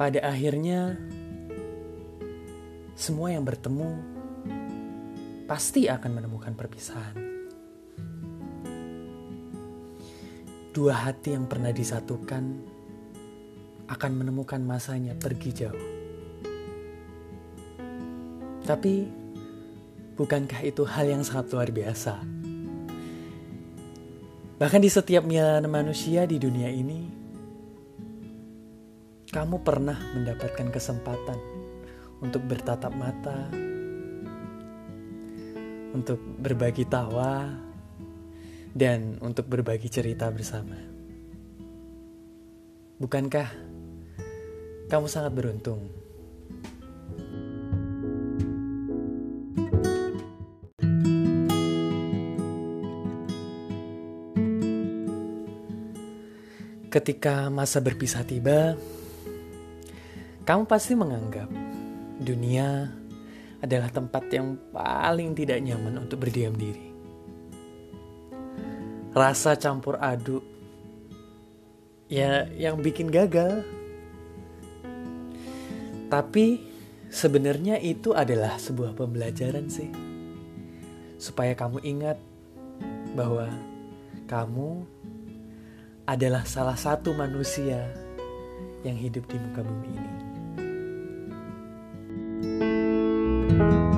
pada akhirnya semua yang bertemu pasti akan menemukan perpisahan. Dua hati yang pernah disatukan akan menemukan masanya pergi jauh. Tapi, bukankah itu hal yang sangat luar biasa? Bahkan di setiap milan manusia di dunia ini, kamu pernah mendapatkan kesempatan untuk bertatap mata, untuk berbagi tawa, dan untuk berbagi cerita bersama. Bukankah kamu sangat beruntung? Ketika masa berpisah tiba, kamu pasti menganggap dunia adalah tempat yang paling tidak nyaman untuk berdiam diri. Rasa campur aduk ya yang bikin gagal. Tapi sebenarnya itu adalah sebuah pembelajaran sih. Supaya kamu ingat bahwa kamu adalah salah satu manusia yang hidup di muka bumi ini. thank you